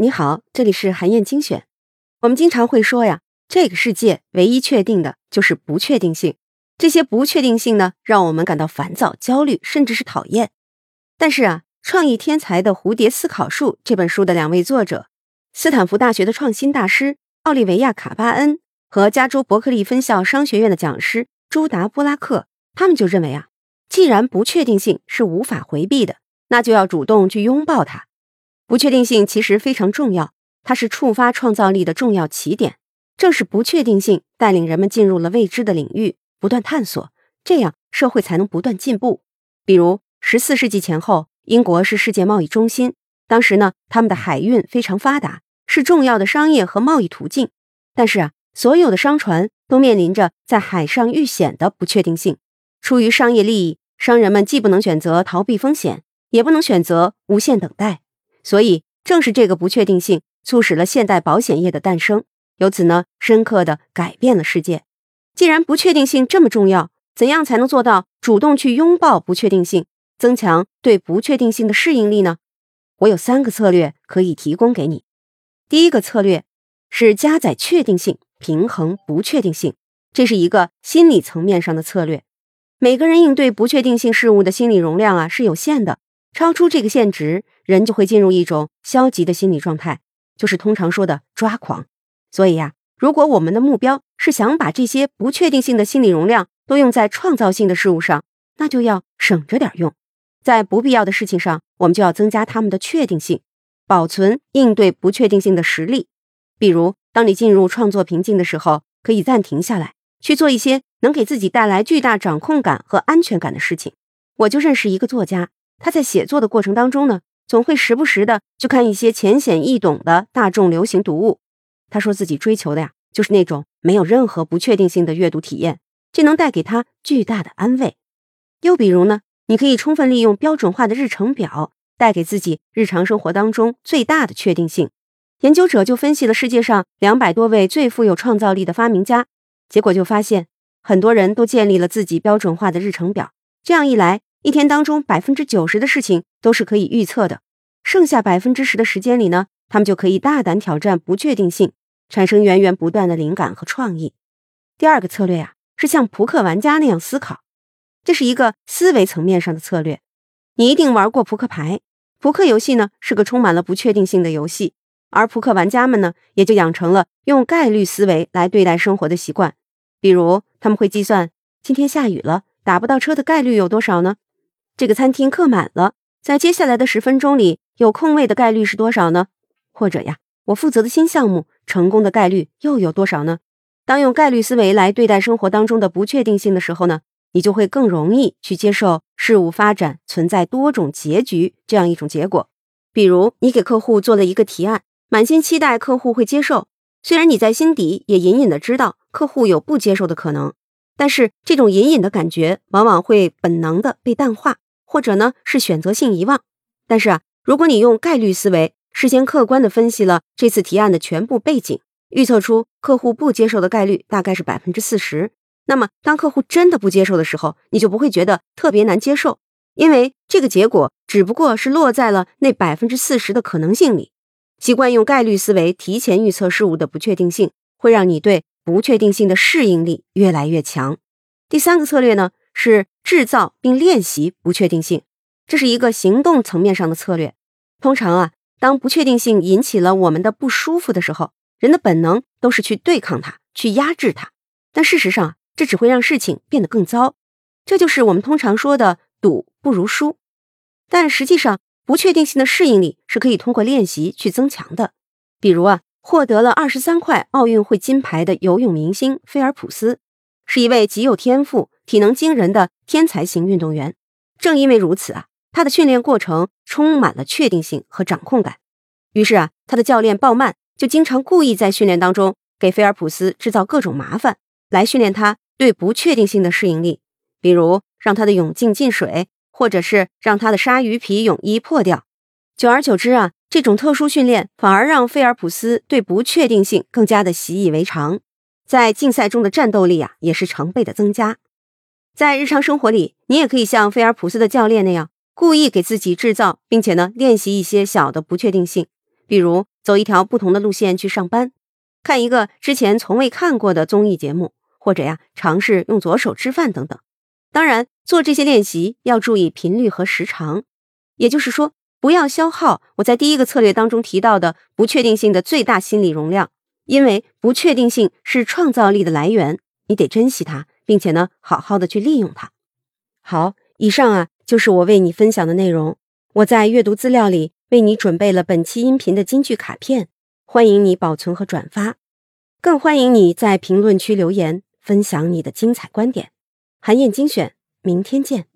你好，这里是韩燕精选。我们经常会说呀，这个世界唯一确定的就是不确定性。这些不确定性呢，让我们感到烦躁、焦虑，甚至是讨厌。但是啊，《创意天才的蝴蝶思考术》这本书的两位作者，斯坦福大学的创新大师奥利维亚·卡巴恩和加州伯克利分校商学院的讲师朱达·波拉克，他们就认为啊，既然不确定性是无法回避的，那就要主动去拥抱它。不确定性其实非常重要，它是触发创造力的重要起点。正是不确定性带领人们进入了未知的领域。不断探索，这样社会才能不断进步。比如十四世纪前后，英国是世界贸易中心，当时呢，他们的海运非常发达，是重要的商业和贸易途径。但是啊，所有的商船都面临着在海上遇险的不确定性。出于商业利益，商人们既不能选择逃避风险，也不能选择无限等待。所以，正是这个不确定性，促使了现代保险业的诞生，由此呢，深刻的改变了世界。既然不确定性这么重要，怎样才能做到主动去拥抱不确定性，增强对不确定性的适应力呢？我有三个策略可以提供给你。第一个策略是加载确定性，平衡不确定性，这是一个心理层面上的策略。每个人应对不确定性事物的心理容量啊是有限的，超出这个限值，人就会进入一种消极的心理状态，就是通常说的抓狂。所以呀。如果我们的目标是想把这些不确定性的心理容量都用在创造性的事物上，那就要省着点用。在不必要的事情上，我们就要增加他们的确定性，保存应对不确定性的实力。比如，当你进入创作瓶颈的时候，可以暂停下来，去做一些能给自己带来巨大掌控感和安全感的事情。我就认识一个作家，他在写作的过程当中呢，总会时不时的去看一些浅显易懂的大众流行读物。他说自己追求的呀，就是那种没有任何不确定性的阅读体验，这能带给他巨大的安慰。又比如呢，你可以充分利用标准化的日程表，带给自己日常生活当中最大的确定性。研究者就分析了世界上两百多位最富有创造力的发明家，结果就发现，很多人都建立了自己标准化的日程表。这样一来，一天当中百分之九十的事情都是可以预测的，剩下百分之十的时间里呢，他们就可以大胆挑战不确定性。产生源源不断的灵感和创意。第二个策略呀，是像扑克玩家那样思考，这是一个思维层面上的策略。你一定玩过扑克牌，扑克游戏呢是个充满了不确定性的游戏，而扑克玩家们呢也就养成了用概率思维来对待生活的习惯。比如，他们会计算今天下雨了，打不到车的概率有多少呢？这个餐厅客满了，在接下来的十分钟里有空位的概率是多少呢？或者呀？我负责的新项目成功的概率又有多少呢？当用概率思维来对待生活当中的不确定性的时候呢，你就会更容易去接受事物发展存在多种结局这样一种结果。比如，你给客户做了一个提案，满心期待客户会接受，虽然你在心底也隐隐的知道客户有不接受的可能，但是这种隐隐的感觉往往会本能的被淡化，或者呢是选择性遗忘。但是啊，如果你用概率思维，事先客观的分析了这次提案的全部背景，预测出客户不接受的概率大概是百分之四十。那么，当客户真的不接受的时候，你就不会觉得特别难接受，因为这个结果只不过是落在了那百分之四十的可能性里。习惯用概率思维提前预测事物的不确定性，会让你对不确定性的适应力越来越强。第三个策略呢，是制造并练习不确定性，这是一个行动层面上的策略。通常啊。当不确定性引起了我们的不舒服的时候，人的本能都是去对抗它，去压制它。但事实上，这只会让事情变得更糟。这就是我们通常说的“赌不如输”。但实际上，不确定性的适应力是可以通过练习去增强的。比如啊，获得了二十三块奥运会金牌的游泳明星菲尔普斯，是一位极有天赋、体能惊人的天才型运动员。正因为如此啊。他的训练过程充满了确定性和掌控感，于是啊，他的教练鲍曼就经常故意在训练当中给菲尔普斯制造各种麻烦，来训练他对不确定性的适应力，比如让他的泳镜进水，或者是让他的鲨鱼皮泳衣破掉。久而久之啊，这种特殊训练反而让菲尔普斯对不确定性更加的习以为常，在竞赛中的战斗力啊也是成倍的增加。在日常生活里，你也可以像菲尔普斯的教练那样。故意给自己制造，并且呢练习一些小的不确定性，比如走一条不同的路线去上班，看一个之前从未看过的综艺节目，或者呀尝试用左手吃饭等等。当然，做这些练习要注意频率和时长，也就是说，不要消耗我在第一个策略当中提到的不确定性的最大心理容量，因为不确定性是创造力的来源，你得珍惜它，并且呢好好的去利用它。好，以上啊就是我为你分享的内容。我在阅读资料里为你准备了本期音频的金句卡片，欢迎你保存和转发，更欢迎你在评论区留言分享你的精彩观点。韩燕精选，明天见。